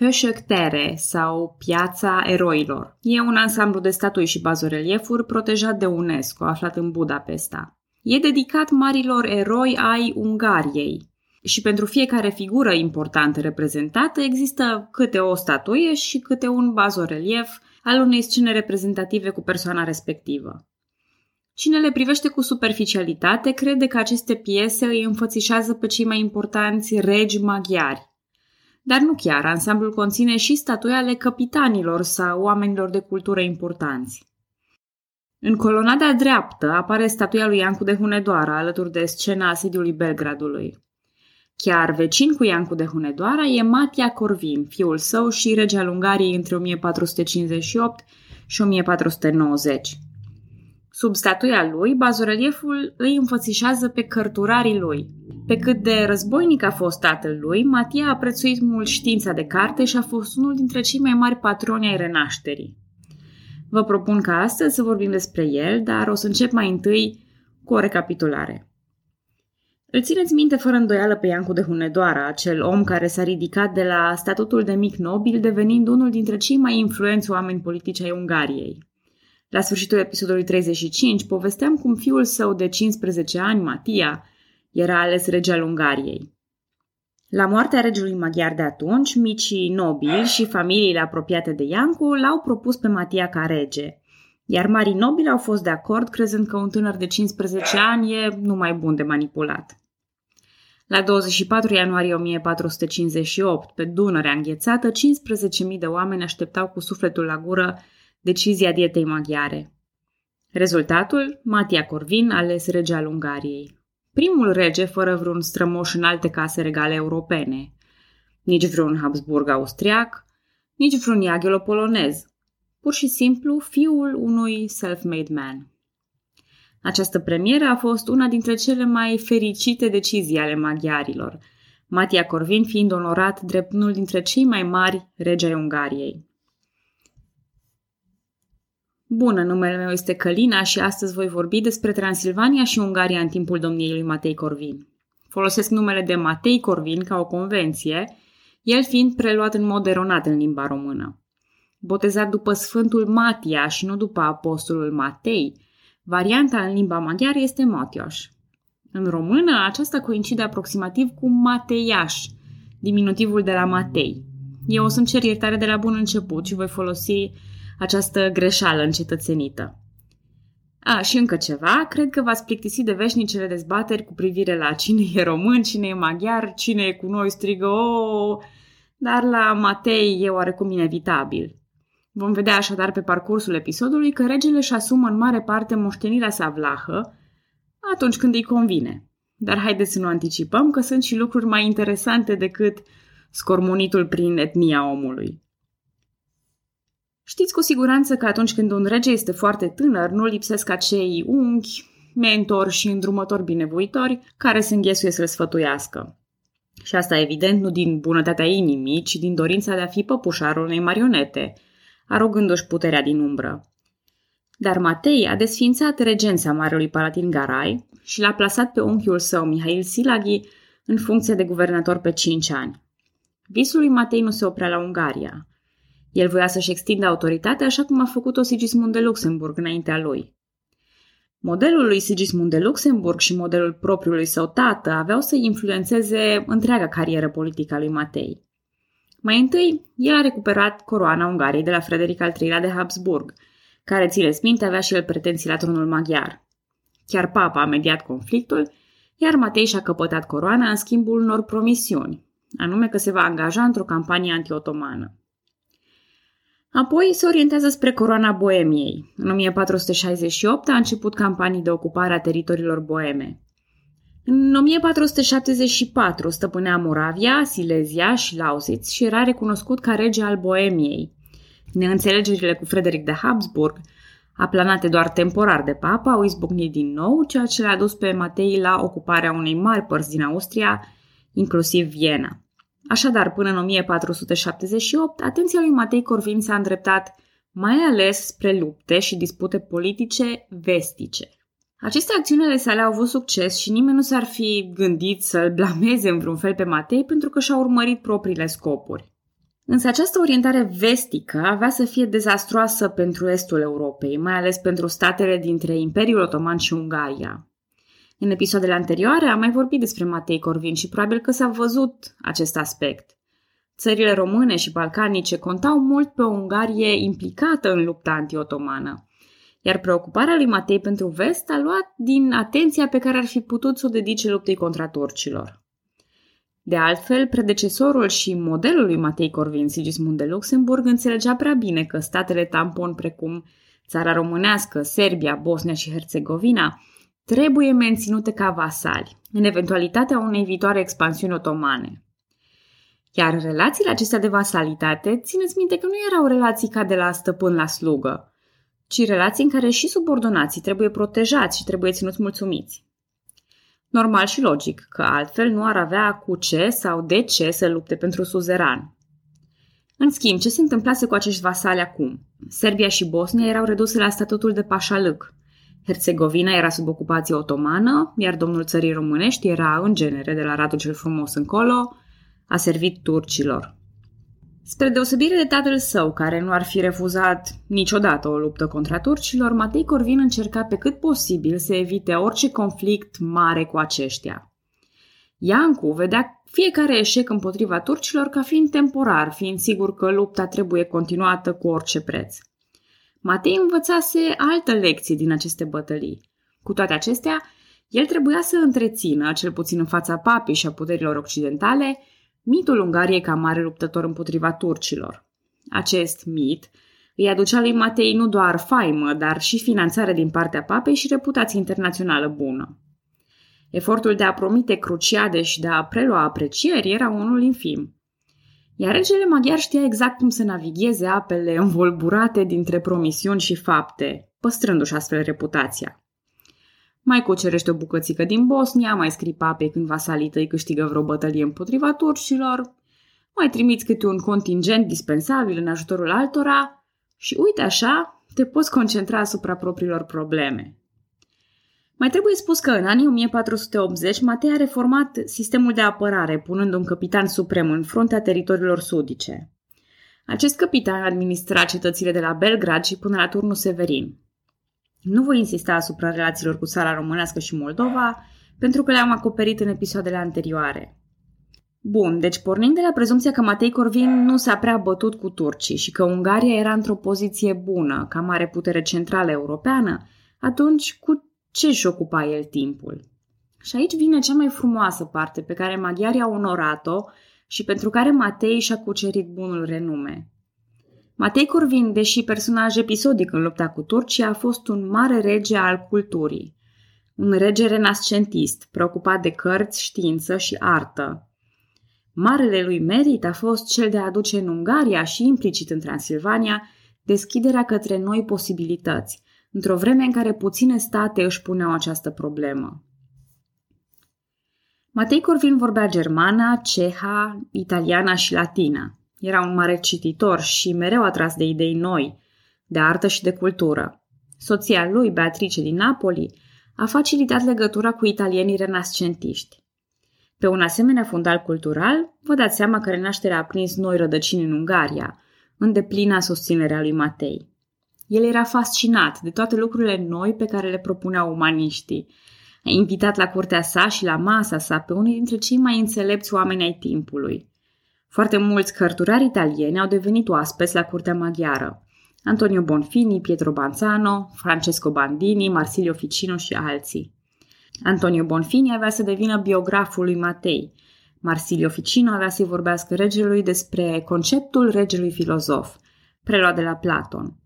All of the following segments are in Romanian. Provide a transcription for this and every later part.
Höshöktere sau Piața Eroilor. E un ansamblu de statui și bazoreliefuri protejat de UNESCO, aflat în Budapesta. E dedicat marilor eroi ai Ungariei. Și pentru fiecare figură importantă reprezentată există câte o statuie și câte un bazorelief al unei scene reprezentative cu persoana respectivă. Cine le privește cu superficialitate crede că aceste piese îi înfățișează pe cei mai importanți regi maghiari. Dar nu chiar, ansamblul conține și statui ale capitanilor sau oamenilor de cultură importanți. În colonada dreaptă apare statuia lui Iancu de Hunedoara, alături de scena asediului Belgradului. Chiar vecin cu Iancu de Hunedoara e Matia Corvin, fiul său și rege al Ungariei între 1458 și 1490. Sub statuia lui, bazorelieful îi înfățișează pe cărturarii lui. Pe cât de războinic a fost tatăl lui, Matia a prețuit mult știința de carte și a fost unul dintre cei mai mari patroni ai renașterii. Vă propun ca astăzi să vorbim despre el, dar o să încep mai întâi cu o recapitulare. Îl țineți minte fără îndoială pe Iancu de Hunedoara, acel om care s-a ridicat de la statutul de mic nobil, devenind unul dintre cei mai influenți oameni politici ai Ungariei. La sfârșitul episodului 35 povesteam cum fiul său de 15 ani, Matia, era ales rege al Ungariei. La moartea regelui maghiar de atunci, micii nobili și familiile apropiate de Iancu l-au propus pe Matia ca rege, iar marii nobili au fost de acord, crezând că un tânăr de 15 ani e numai bun de manipulat. La 24 ianuarie 1458, pe Dunărea înghețată, 15.000 de oameni așteptau cu sufletul la gură decizia dietei maghiare. Rezultatul? Matia Corvin, ales rege al Ungariei. Primul rege fără vreun strămoș în alte case regale europene. Nici vreun Habsburg austriac, nici vreun iaghelo polonez. Pur și simplu fiul unui self-made man. Această premieră a fost una dintre cele mai fericite decizii ale maghiarilor, Matia Corvin fiind onorat drept unul dintre cei mai mari regi ai Ungariei. Bună, numele meu este Călina și astăzi voi vorbi despre Transilvania și Ungaria în timpul domniei lui Matei Corvin. Folosesc numele de Matei Corvin ca o convenție, el fiind preluat în mod eronat în limba română. Botezat după Sfântul Matia și nu după Apostolul Matei, varianta în limba maghiară este Matioș. În română, aceasta coincide aproximativ cu Mateiaș, diminutivul de la Matei. Eu o să-mi cer iertare de la bun început și voi folosi această greșeală încetățenită. A, și încă ceva, cred că v-ați plictisit de veșnicele dezbateri cu privire la cine e român, cine e maghiar, cine e cu noi strigă o, dar la Matei e oarecum inevitabil. Vom vedea așadar pe parcursul episodului că regele își asumă în mare parte moștenirea sa vlahă atunci când îi convine. Dar haideți să nu anticipăm că sunt și lucruri mai interesante decât scormonitul prin etnia omului. Știți cu siguranță că atunci când un rege este foarte tânăr, nu lipsesc acei unghi, mentori și îndrumători binevoitori care se înghesuie să-l sfătuiască. Și asta evident nu din bunătatea inimii, ci din dorința de a fi păpușarul unei marionete, arogându-și puterea din umbră. Dar Matei a desfințat regența Marelui Palatin Garai și l-a plasat pe unchiul său, Mihail Silaghi, în funcție de guvernator pe 5 ani. Visul lui Matei nu se oprea la Ungaria. El voia să-și extindă autoritatea așa cum a făcut-o Sigismund de Luxemburg înaintea lui. Modelul lui Sigismund de Luxemburg și modelul propriului său tată aveau să influențeze întreaga carieră politică a lui Matei. Mai întâi, el a recuperat coroana Ungariei de la Frederic al III-lea de Habsburg, care, țineți minte, avea și el pretenții la tronul maghiar. Chiar papa a mediat conflictul, iar Matei și-a căpătat coroana în schimbul unor promisiuni, anume că se va angaja într-o campanie anti-otomană. Apoi se orientează spre coroana Boemiei. În 1468 a început campanii de ocupare a teritoriilor boeme. În 1474 stăpânea Moravia, Silezia și Lausitz și era recunoscut ca rege al Boemiei. Neînțelegerile cu Frederic de Habsburg, aplanate doar temporar de papa, au izbucnit din nou, ceea ce l-a dus pe Matei la ocuparea unei mari părți din Austria, inclusiv Viena. Așadar, până în 1478, atenția lui Matei Corvin s-a îndreptat mai ales spre lupte și dispute politice vestice. Aceste acțiunile sale au avut succes și nimeni nu s-ar fi gândit să-l blameze în vreun fel pe Matei pentru că și-a urmărit propriile scopuri. Însă această orientare vestică avea să fie dezastroasă pentru estul Europei, mai ales pentru statele dintre Imperiul Otoman și Ungaria. În episoadele anterioare am mai vorbit despre Matei Corvin și probabil că s-a văzut acest aspect. Țările române și balcanice contau mult pe o Ungarie implicată în lupta anti-otomană, iar preocuparea lui Matei pentru vest a luat din atenția pe care ar fi putut să o dedice luptei contra turcilor. De altfel, predecesorul și modelul lui Matei Corvin, Sigismund de Luxemburg, înțelegea prea bine că statele tampon precum țara românească, Serbia, Bosnia și Herțegovina trebuie menținute ca vasali, în eventualitatea unei viitoare expansiuni otomane. Iar relațiile acestea de vasalitate, țineți minte că nu erau relații ca de la stăpân la slugă, ci relații în care și subordonații trebuie protejați și trebuie ținuți mulțumiți. Normal și logic, că altfel nu ar avea cu ce sau de ce să lupte pentru suzeran. În schimb, ce se întâmplase cu acești vasali acum? Serbia și Bosnia erau reduse la statutul de pașalâc. Herțegovina era sub ocupație otomană, iar domnul țării românești era, în genere, de la Radul cel Frumos încolo, a servit turcilor. Spre deosebire de tatăl său, care nu ar fi refuzat niciodată o luptă contra turcilor, Matei Corvin încerca pe cât posibil să evite orice conflict mare cu aceștia. Iancu vedea fiecare eșec împotriva turcilor ca fiind temporar, fiind sigur că lupta trebuie continuată cu orice preț. Matei învățase altă lecție din aceste bătălii. Cu toate acestea, el trebuia să întrețină, cel puțin în fața papei și a puterilor occidentale, mitul Ungariei ca mare luptător împotriva turcilor. Acest mit îi aducea lui Matei nu doar faimă, dar și finanțare din partea papei și reputație internațională bună. Efortul de a promite cruciade și de a prelua aprecieri era unul infim. Iar regele maghiar știa exact cum să navigheze apele învolburate dintre promisiuni și fapte, păstrându-și astfel reputația. Mai cucerește o bucățică din Bosnia, mai scrii pape când vasalii tăi câștigă vreo bătălie împotriva turcilor, mai trimiți câte un contingent dispensabil în ajutorul altora și uite așa, te poți concentra asupra propriilor probleme. Mai trebuie spus că în anii 1480 Matei a reformat sistemul de apărare, punând un capitan suprem în fruntea teritoriilor sudice. Acest capitan administra cetățile de la Belgrad și până la turnul Severin. Nu voi insista asupra relațiilor cu țara românească și Moldova, pentru că le-am acoperit în episoadele anterioare. Bun, deci pornind de la prezumția că Matei Corvin nu s-a prea bătut cu turcii și că Ungaria era într-o poziție bună, ca mare putere centrală europeană, atunci cu ce își ocupa el timpul? Și aici vine cea mai frumoasă parte pe care maghiarii au onorat-o și pentru care Matei și-a cucerit bunul renume. Matei Corvin, deși personaj episodic în lupta cu Turcia, a fost un mare rege al culturii. Un rege renascentist, preocupat de cărți, știință și artă. Marele lui merit a fost cel de a aduce în Ungaria și implicit în Transilvania deschiderea către noi posibilități, într-o vreme în care puține state își puneau această problemă. Matei Corvin vorbea germana, ceha, italiana și latina. Era un mare cititor și mereu atras de idei noi, de artă și de cultură. Soția lui, Beatrice din Napoli, a facilitat legătura cu italienii renascentiști. Pe un asemenea fundal cultural, vă dați seama că renașterea a prins noi rădăcini în Ungaria, în deplina susținerea lui Matei. El era fascinat de toate lucrurile noi pe care le propuneau umaniștii. A invitat la curtea sa și la masa sa pe unii dintre cei mai înțelepți oameni ai timpului. Foarte mulți cărturari italieni au devenit oaspeți la curtea maghiară. Antonio Bonfini, Pietro Banzano, Francesco Bandini, Marsilio Ficino și alții. Antonio Bonfini avea să devină biograful lui Matei. Marsilio Ficino avea să-i vorbească regelui despre conceptul regelui filozof, preluat de la Platon.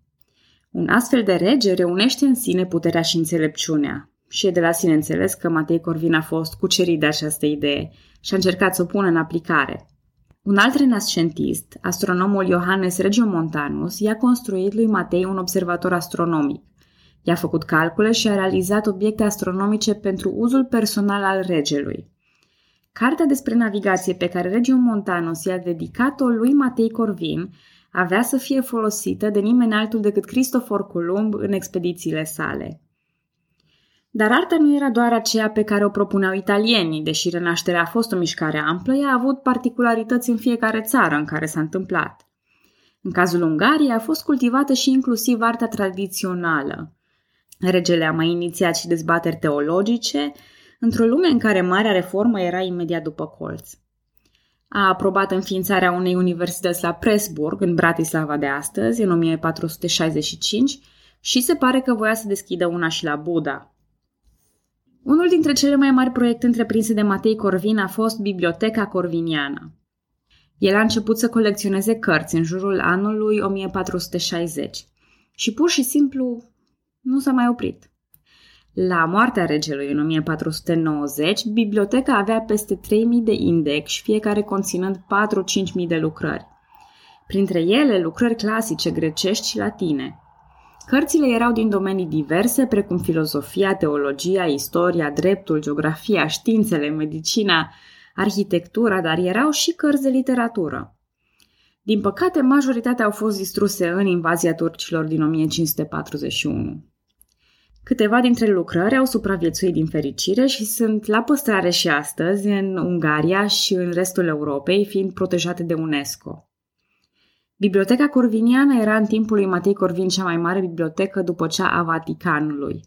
Un astfel de rege reunește în sine puterea și înțelepciunea. Și e de la sine înțeles că Matei Corvin a fost cucerit de această idee și a încercat să o pună în aplicare. Un alt renascentist, astronomul Johannes Regiomontanus, i-a construit lui Matei un observator astronomic. I-a făcut calcule și a realizat obiecte astronomice pentru uzul personal al regelui. Cartea despre navigație pe care Regiomontanus i-a dedicat-o lui Matei Corvin avea să fie folosită de nimeni altul decât Cristofor Columb în expedițiile sale. Dar arta nu era doar aceea pe care o propuneau italienii, deși renașterea a fost o mișcare amplă, ea a avut particularități în fiecare țară în care s-a întâmplat. În cazul Ungariei a fost cultivată și inclusiv arta tradițională. Regele a mai inițiat și dezbateri teologice, într-o lume în care Marea Reformă era imediat după colț. A aprobat înființarea unei universități la Presburg, în Bratislava de astăzi, în 1465, și se pare că voia să deschidă una și la Buda. Unul dintre cele mai mari proiecte întreprinse de Matei Corvin a fost Biblioteca Corviniană. El a început să colecționeze cărți în jurul anului 1460 și pur și simplu nu s-a mai oprit. La moartea regelui în 1490, biblioteca avea peste 3000 de index, fiecare conținând 4-5.000 de lucrări. Printre ele, lucrări clasice grecești și latine. Cărțile erau din domenii diverse, precum filozofia, teologia, istoria, dreptul, geografia, științele, medicina, arhitectura, dar erau și cărți de literatură. Din păcate, majoritatea au fost distruse în invazia turcilor din 1541. Câteva dintre lucrări au supraviețuit din fericire și sunt la păstrare și astăzi în Ungaria și în restul Europei, fiind protejate de UNESCO. Biblioteca Corviniană era în timpul lui Matei Corvin cea mai mare bibliotecă după cea a Vaticanului.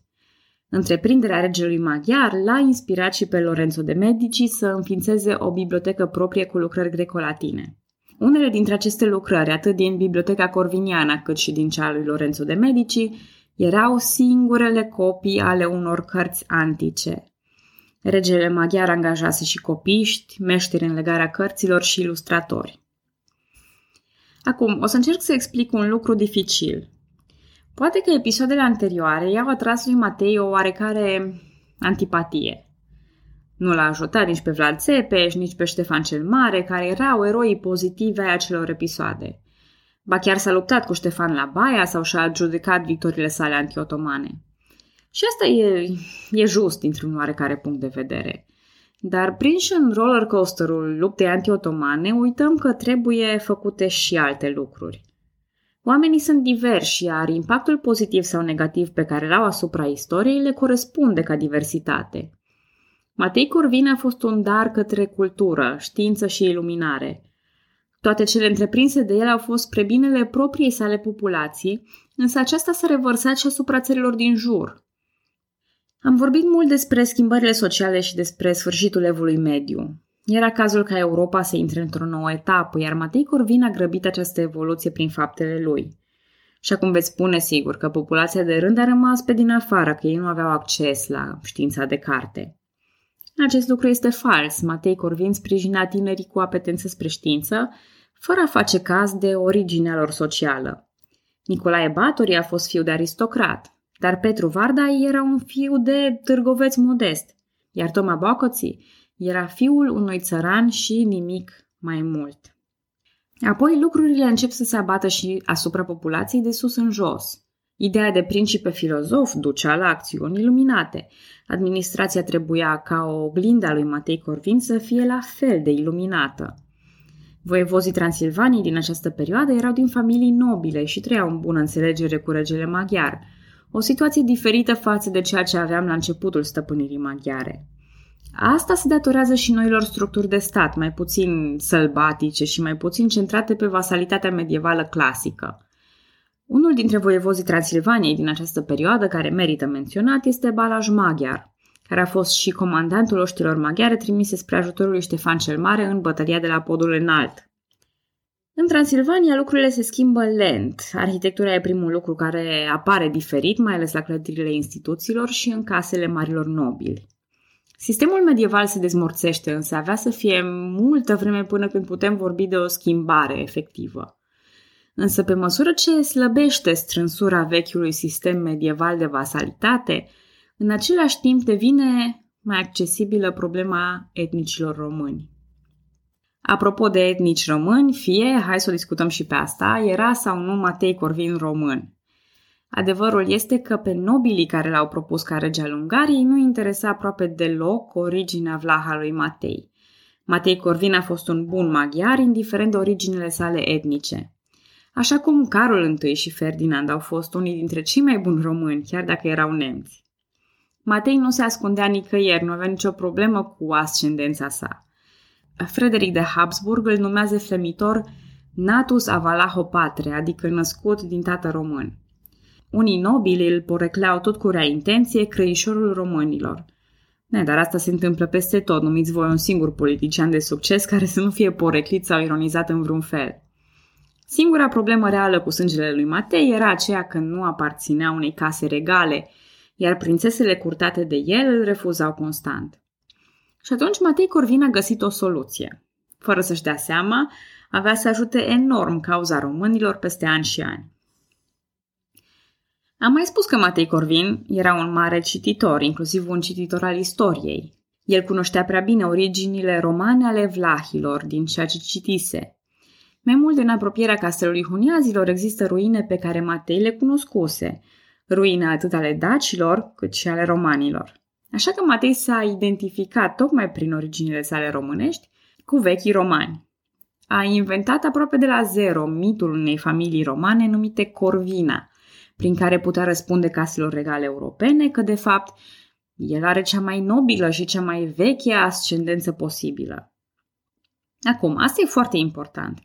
Întreprinderea regelui maghiar l-a inspirat și pe Lorenzo de Medici să înființeze o bibliotecă proprie cu lucrări grecolatine. Unele dintre aceste lucrări, atât din Biblioteca Corviniană cât și din cea lui Lorenzo de Medici, erau singurele copii ale unor cărți antice. Regele maghiar angajase și copiști, meșteri în legarea cărților și ilustratori. Acum, o să încerc să explic un lucru dificil. Poate că episoadele anterioare i-au atras lui Matei o oarecare antipatie. Nu l-a ajutat nici pe Vlad Țepeș, nici pe Ștefan cel Mare, care erau eroii pozitive ai acelor episoade. Ba chiar s-a luptat cu Ștefan la Baia sau și-a adjudicat victoriile sale antiotomane. Și asta e, e just dintr-un oarecare punct de vedere. Dar prinși în rollercoasterul luptei antiotomane, uităm că trebuie făcute și alte lucruri. Oamenii sunt diversi, iar impactul pozitiv sau negativ pe care l-au asupra istoriei le corespunde ca diversitate. Matei Corvin a fost un dar către cultură, știință și iluminare. Toate cele întreprinse de el au fost spre binele propriei sale populații, însă aceasta s-a revărsat și asupra țărilor din jur. Am vorbit mult despre schimbările sociale și despre sfârșitul evului mediu. Era cazul ca Europa să intre într-o nouă etapă, iar Matei Corvin a grăbit această evoluție prin faptele lui. Și acum veți spune sigur că populația de rând a rămas pe din afară, că ei nu aveau acces la știința de carte. Acest lucru este fals. Matei Corvin sprijina tinerii cu apetență spre știință, fără a face caz de originea lor socială. Nicolae Batori a fost fiu de aristocrat, dar Petru Varda era un fiu de târgoveț modest, iar Toma Bocoții era fiul unui țăran și nimic mai mult. Apoi lucrurile încep să se abată și asupra populației de sus în jos. Ideea de principe filozof ducea la acțiuni iluminate. Administrația trebuia ca o oglindă a lui Matei Corvin să fie la fel de iluminată. Voievozii Transilvanii din această perioadă erau din familii nobile și trăiau în bună înțelegere cu regele maghiar, o situație diferită față de ceea ce aveam la începutul stăpânirii maghiare. Asta se datorează și noilor structuri de stat, mai puțin sălbatice și mai puțin centrate pe vasalitatea medievală clasică. Unul dintre voievozii Transilvaniei din această perioadă care merită menționat este Balaj Maghiar, care a fost și comandantul oștilor maghiare trimise spre ajutorul lui Ștefan cel Mare în bătălia de la Podul Înalt. În Transilvania lucrurile se schimbă lent. Arhitectura e primul lucru care apare diferit, mai ales la clădirile instituțiilor și în casele marilor nobili. Sistemul medieval se dezmorțește, însă avea să fie multă vreme până când putem vorbi de o schimbare efectivă. Însă pe măsură ce slăbește strânsura vechiului sistem medieval de vasalitate, în același timp devine mai accesibilă problema etnicilor români. Apropo de etnici români, fie, hai să o discutăm și pe asta, era sau nu Matei Corvin român. Adevărul este că pe nobilii care l-au propus ca rege al Ungariei nu interesa aproape deloc originea vlaha lui Matei. Matei Corvin a fost un bun maghiar, indiferent de originele sale etnice. Așa cum Carol I și Ferdinand au fost unii dintre cei mai buni români, chiar dacă erau nemți. Matei nu se ascundea nicăieri, nu avea nicio problemă cu ascendența sa. Frederic de Habsburg îl numează flemitor natus avalaho patre, adică născut din tată român. Unii nobili îl porecleau tot cu rea intenție crăișorul românilor. Ne, dar asta se întâmplă peste tot. Numiți voi un singur politician de succes care să nu fie poreclit sau ironizat în vreun fel. Singura problemă reală cu sângele lui Matei era aceea că nu aparținea unei case regale, iar prințesele curtate de el îl refuzau constant. Și atunci Matei Corvin a găsit o soluție. Fără să-și dea seama, avea să ajute enorm cauza românilor peste ani și ani. Am mai spus că Matei Corvin era un mare cititor, inclusiv un cititor al istoriei. El cunoștea prea bine originile romane ale vlahilor din ceea ce citise. Mai mult în apropierea castelului Huniazilor există ruine pe care Matei le cunoscuse, ruine atât ale dacilor cât și ale romanilor. Așa că Matei s-a identificat tocmai prin originile sale românești cu vechii romani. A inventat aproape de la zero mitul unei familii romane numite Corvina – prin care putea răspunde caselor regale europene că, de fapt, el are cea mai nobilă și cea mai veche ascendență posibilă. Acum, asta e foarte important.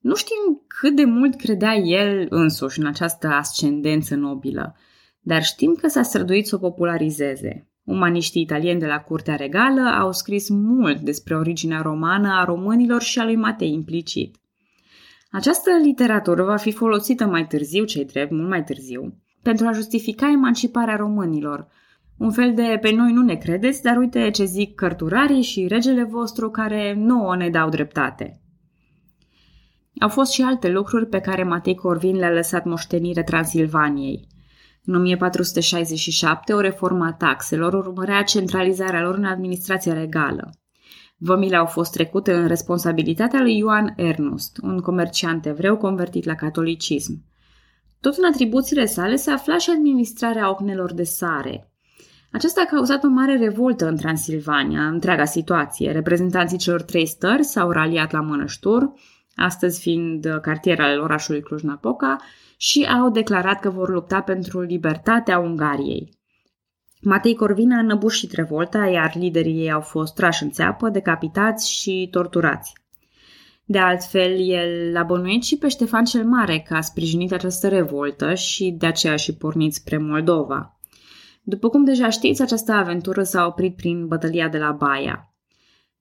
Nu știm cât de mult credea el însuși în această ascendență nobilă, dar știm că s-a străduit să o popularizeze. Umaniștii italieni de la Curtea Regală au scris mult despre originea romană a românilor și a lui Matei implicit. Această literatură va fi folosită mai târziu, cei drept, mult mai târziu, pentru a justifica emanciparea românilor. Un fel de pe noi nu ne credeți, dar uite ce zic cărturarii și regele vostru care nouă ne dau dreptate. Au fost și alte lucruri pe care Matei Corvin le-a lăsat moștenire Transilvaniei. În 1467, o reformă a taxelor urmărea centralizarea lor în administrația regală. Vămile au fost trecute în responsabilitatea lui Ioan Ernust, un comerciant evreu convertit la catolicism. Tot în atribuțiile sale se afla și administrarea ocnelor de sare. Aceasta a cauzat o mare revoltă în Transilvania, întreaga situație. Reprezentanții celor trei stări s-au raliat la Mănăștur, astăzi fiind cartier al orașului Cluj-Napoca, și au declarat că vor lupta pentru libertatea Ungariei. Matei Corvina a înăbușit revolta, iar liderii ei au fost trași în țeapă, decapitați și torturați. De altfel, el a bănuit și pe Ștefan cel Mare că a sprijinit această revoltă și de aceea și pornit spre Moldova. După cum deja știți, această aventură s-a oprit prin bătălia de la Baia.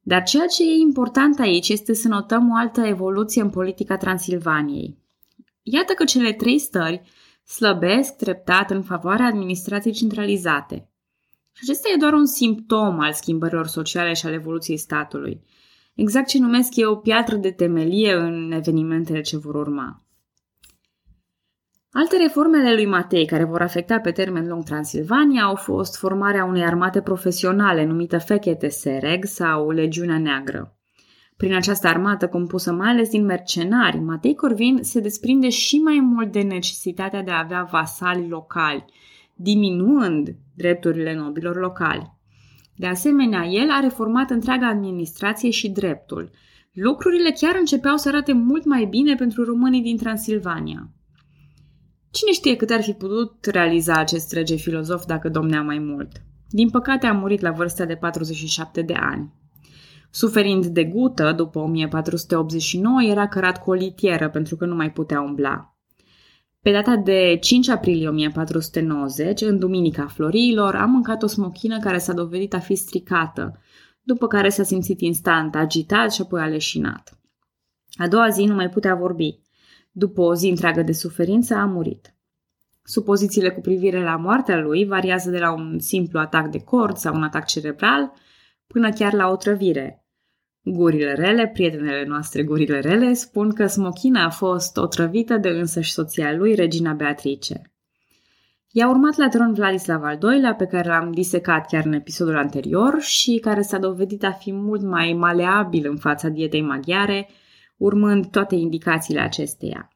Dar ceea ce e important aici este să notăm o altă evoluție în politica Transilvaniei. Iată că cele trei stări slăbesc treptat în favoarea administrației centralizate. Și acesta e doar un simptom al schimbărilor sociale și al evoluției statului. Exact ce numesc eu o piatră de temelie în evenimentele ce vor urma. Alte reforme ale lui Matei care vor afecta pe termen lung Transilvania au fost formarea unei armate profesionale numită Fechete Sereg sau Legiunea Neagră. Prin această armată compusă mai ales din mercenari, Matei Corvin se desprinde și mai mult de necesitatea de a avea vasali locali – diminuând drepturile nobilor locali. De asemenea, el a reformat întreaga administrație și dreptul. Lucrurile chiar începeau să arate mult mai bine pentru românii din Transilvania. Cine știe cât ar fi putut realiza acest rege filozof dacă domnea mai mult? Din păcate a murit la vârsta de 47 de ani. Suferind de gută, după 1489 era cărat cu o litieră pentru că nu mai putea umbla. Pe data de 5 aprilie 1490, în Duminica Florilor, am mâncat o smochină care s-a dovedit a fi stricată, după care s-a simțit instant agitat și apoi aleșinat. A doua zi nu mai putea vorbi. După o zi întreagă de suferință, a murit. Supozițiile cu privire la moartea lui variază de la un simplu atac de cord sau un atac cerebral până chiar la o trăvire, Gurile rele, prietenele noastre gurile rele, spun că Smochina a fost otrăvită de însăși soția lui, regina Beatrice. I-a urmat la tron Vladislav al II-lea, pe care l-am disecat chiar în episodul anterior și care s-a dovedit a fi mult mai maleabil în fața dietei maghiare, urmând toate indicațiile acesteia.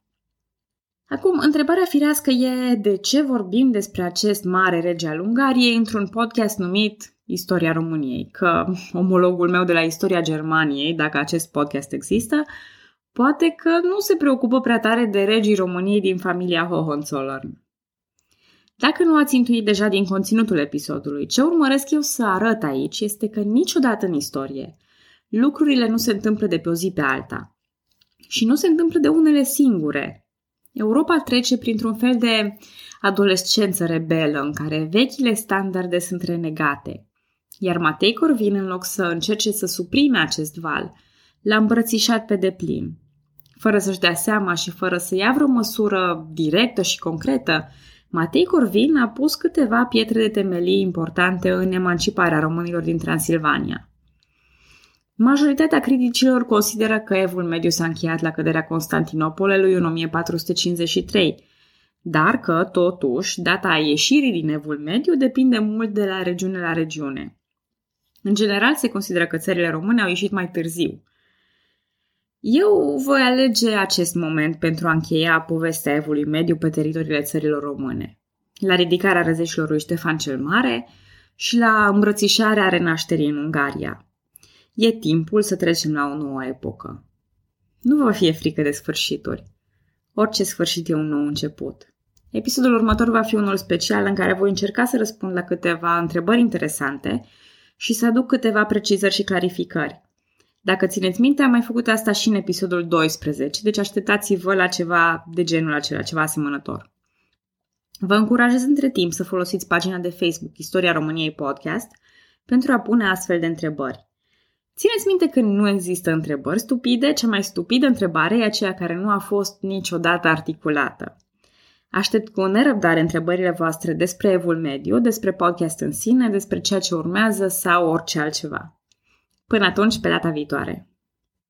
Acum, întrebarea firească e de ce vorbim despre acest mare rege al Ungariei într-un podcast numit Istoria României, că omologul meu de la Istoria Germaniei, dacă acest podcast există, poate că nu se preocupă prea tare de regii României din familia Hohenzollern. Dacă nu ați intuit deja din conținutul episodului, ce urmăresc eu să arăt aici este că niciodată în istorie lucrurile nu se întâmplă de pe o zi pe alta. Și nu se întâmplă de unele singure. Europa trece printr-un fel de adolescență rebelă în care vechile standarde sunt renegate. Iar Matei Corvin, în loc să încerce să suprime acest val, l-a îmbrățișat pe deplin. Fără să-și dea seama și fără să ia vreo măsură directă și concretă, Matei Corvin a pus câteva pietre de temelie importante în emanciparea românilor din Transilvania. Majoritatea criticilor consideră că evul mediu s-a încheiat la căderea Constantinopolului în 1453, dar că, totuși, data ieșirii din evul mediu depinde mult de la regiune la regiune. În general, se consideră că țările române au ieșit mai târziu. Eu voi alege acest moment pentru a încheia povestea evului mediu pe teritoriile țărilor române. La ridicarea răzeșilor lui Ștefan cel Mare și la îmbrățișarea renașterii în Ungaria. E timpul să trecem la o nouă epocă. Nu vă fie frică de sfârșituri. Orice sfârșit e un nou început. Episodul următor va fi unul special în care voi încerca să răspund la câteva întrebări interesante și să aduc câteva precizări și clarificări. Dacă țineți minte, am mai făcut asta și în episodul 12, deci așteptați-vă la ceva de genul acela, ceva asemănător. Vă încurajez între timp să folosiți pagina de Facebook Istoria României Podcast pentru a pune astfel de întrebări. Țineți minte că nu există întrebări stupide, cea mai stupidă întrebare e aceea care nu a fost niciodată articulată. Aștept cu nerăbdare întrebările voastre despre Evul Mediu, despre podcast în sine, despre ceea ce urmează sau orice altceva. Până atunci, pe data viitoare!